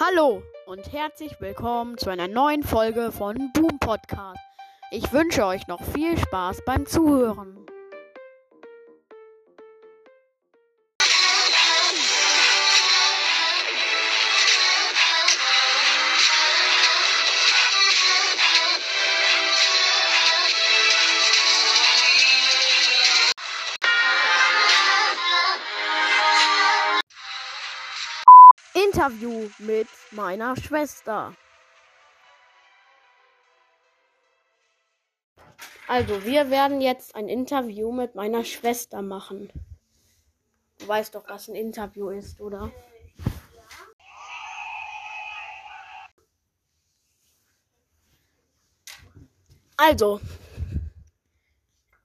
Hallo und herzlich willkommen zu einer neuen Folge von Boom Podcast. Ich wünsche euch noch viel Spaß beim Zuhören. Interview mit meiner Schwester. Also, wir werden jetzt ein Interview mit meiner Schwester machen. Du weißt doch, was ein Interview ist, oder? Also,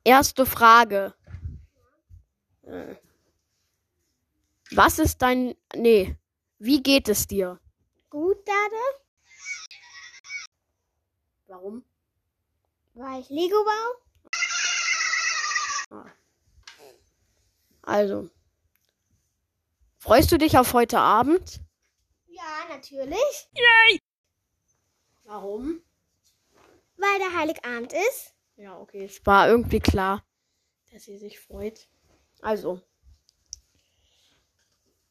erste Frage. Äh, Was ist dein. Nee, wie geht es dir? Gut, Dade, Warum? weil ich Lego baue. Also. Freust du dich auf heute Abend? Ja, natürlich. Warum? Weil der Heiligabend ist. Ja, okay. Es war irgendwie klar, dass sie sich freut. Also.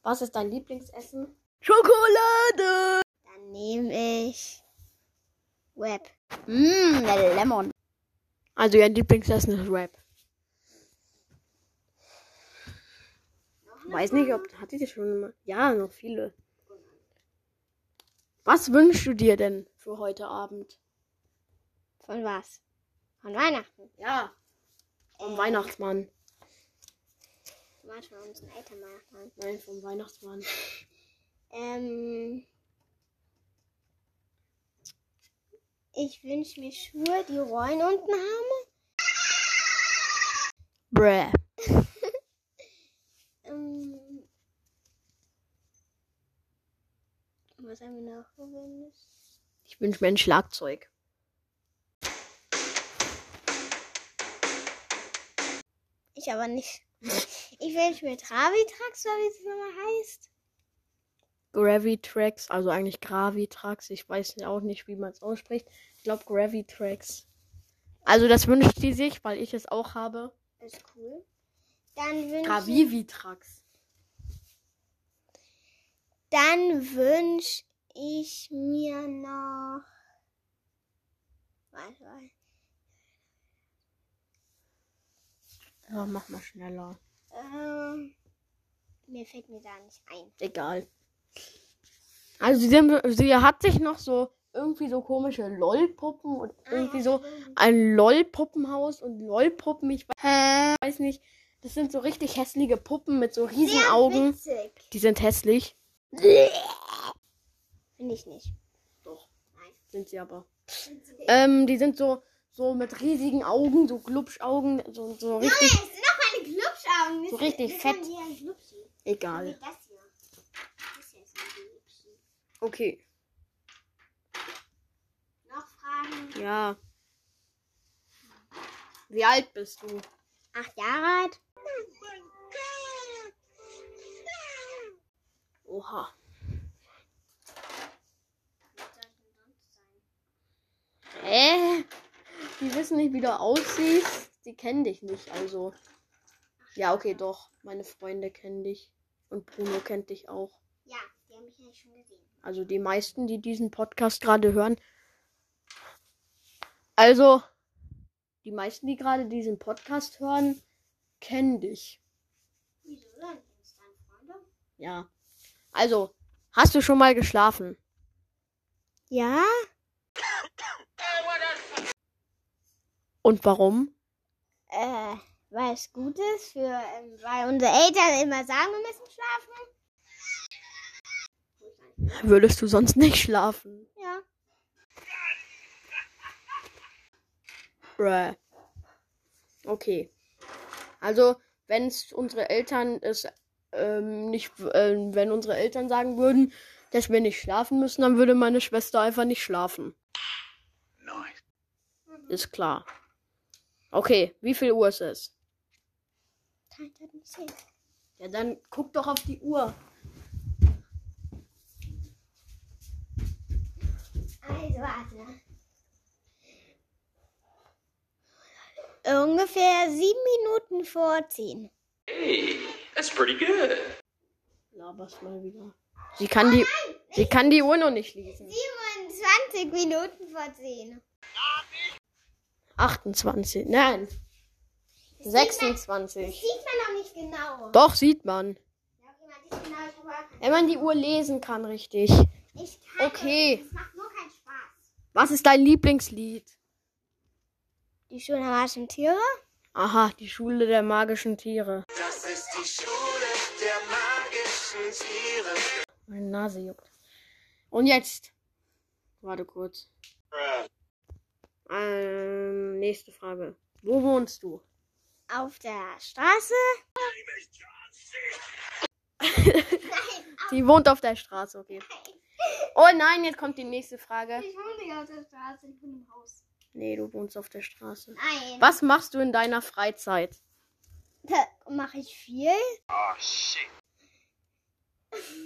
Was ist dein Lieblingsessen? Schokolade! Dann nehme ich Web. Mmm, Lemon. Also ihr Lieblingsessen ist Rap. Weiß nicht, ob hatte ich das schon mal. Ja, noch viele. Was wünschst du dir denn für heute Abend? Von was? Von Weihnachten. Ja, vom Weihnachtsmann. Warte mal, unseren Eltern. Nein, vom Weihnachtsmann. Ähm. Ich wünsche mir Schuhe, die Rollen unten haben. Bräh. Ähm. Was haben wir noch gewünscht? Ich wünsche mir ein Schlagzeug. Ich aber nicht. Ich wünsche mir Travitrax, oder wie es nochmal heißt. Gravitrax, also eigentlich Gravitrax. Ich weiß ja auch nicht, wie man es ausspricht. Ich glaube Gravitrax. Also das wünscht die sich, weil ich es auch habe. Ist cool. Dann wünsche ich, Gravivitrax. dann wünsch ich mir noch. Warte, warte. Ja, mach mal schneller. Ähm, mir fällt mir da nicht ein. Egal. Also sie, sind, sie hat sich noch so irgendwie so komische LOL-Puppen und irgendwie so ein LOL-Puppenhaus und LOL-Puppen, ich weiß nicht. Das sind so richtig hässliche Puppen mit so riesen Sehr Augen. Witzig. Die sind hässlich. Finde ich nicht. Doch. Sind sie aber. Ähm, die sind so, so mit riesigen Augen, so Glubschaugen, so, so Nein, richtig. es sind noch keine Glubschaugen. So richtig fett. Egal. das hier. Das hier ist ein Glubschi. Okay. Noch Fragen? Ja. Wie alt bist du? Acht Jahre alt? Oha. Hä? Die wissen nicht, wie du aussiehst. Die kennen dich nicht, also. Ja, okay, doch. Meine Freunde kennen dich. Und Bruno kennt dich auch. Mich ja schon gesehen. Also die meisten, die diesen Podcast gerade hören. Also, die meisten, die gerade diesen Podcast hören, kennen dich. Wieso denn? Ist deine Freunde? Ja. Also, hast du schon mal geschlafen? Ja? Und warum? Äh, weil es gut ist, für, ähm, weil unsere Eltern immer sagen, wir müssen schlafen. Würdest du sonst nicht schlafen? Ja. Bruh. Okay. Also, wenn es unsere Eltern es ähm, nicht, äh, wenn unsere Eltern sagen würden, dass wir nicht schlafen müssen, dann würde meine Schwester einfach nicht schlafen. Ist klar. Okay, wie viel Uhr ist es? Ja, dann guck doch auf die Uhr. Warte. Ungefähr sieben Minuten vor zehn. Hey, that's pretty good. Laberst mal wieder. Sie kann die, sie kann die Uhr noch nicht lesen. 27 Minuten vor zehn. 28, nein. Das 26. sieht man noch nicht genau. Doch, sieht man. Ja, okay, man sieht genau, aber Wenn man die Uhr lesen kann, richtig. ich kann Okay. das. Es macht nur keinen Spaß. Was ist dein Lieblingslied? Die Schule der magischen Tiere? Aha, die Schule der magischen Tiere. Das ist die Schule der magischen Tiere. Meine Nase juckt. Und jetzt. Warte kurz. Ähm, nächste Frage. Wo wohnst du? Auf der Straße? Sie wohnt auf der Straße, okay. Oh nein, jetzt kommt die nächste Frage. Ich wohne nicht auf der Straße, ich bin im Haus. Nee, du wohnst auf der Straße. Nein. Was machst du in deiner Freizeit? Da mache ich viel.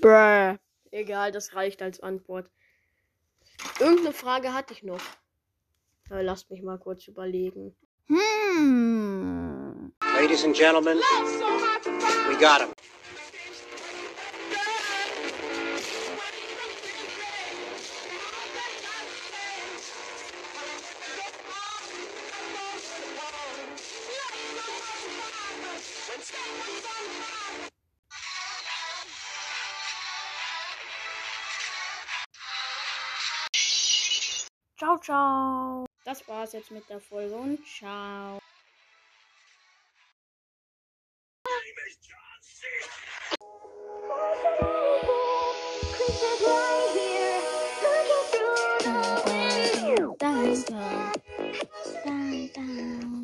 Bruh. Egal, das reicht als Antwort. Irgendeine Frage hatte ich noch. Äh, lasst mich mal kurz überlegen. Hm. Ladies and gentlemen, we got him. Ciao, ciao. Das war's jetzt mit der Folge und ciao. Dun, dun.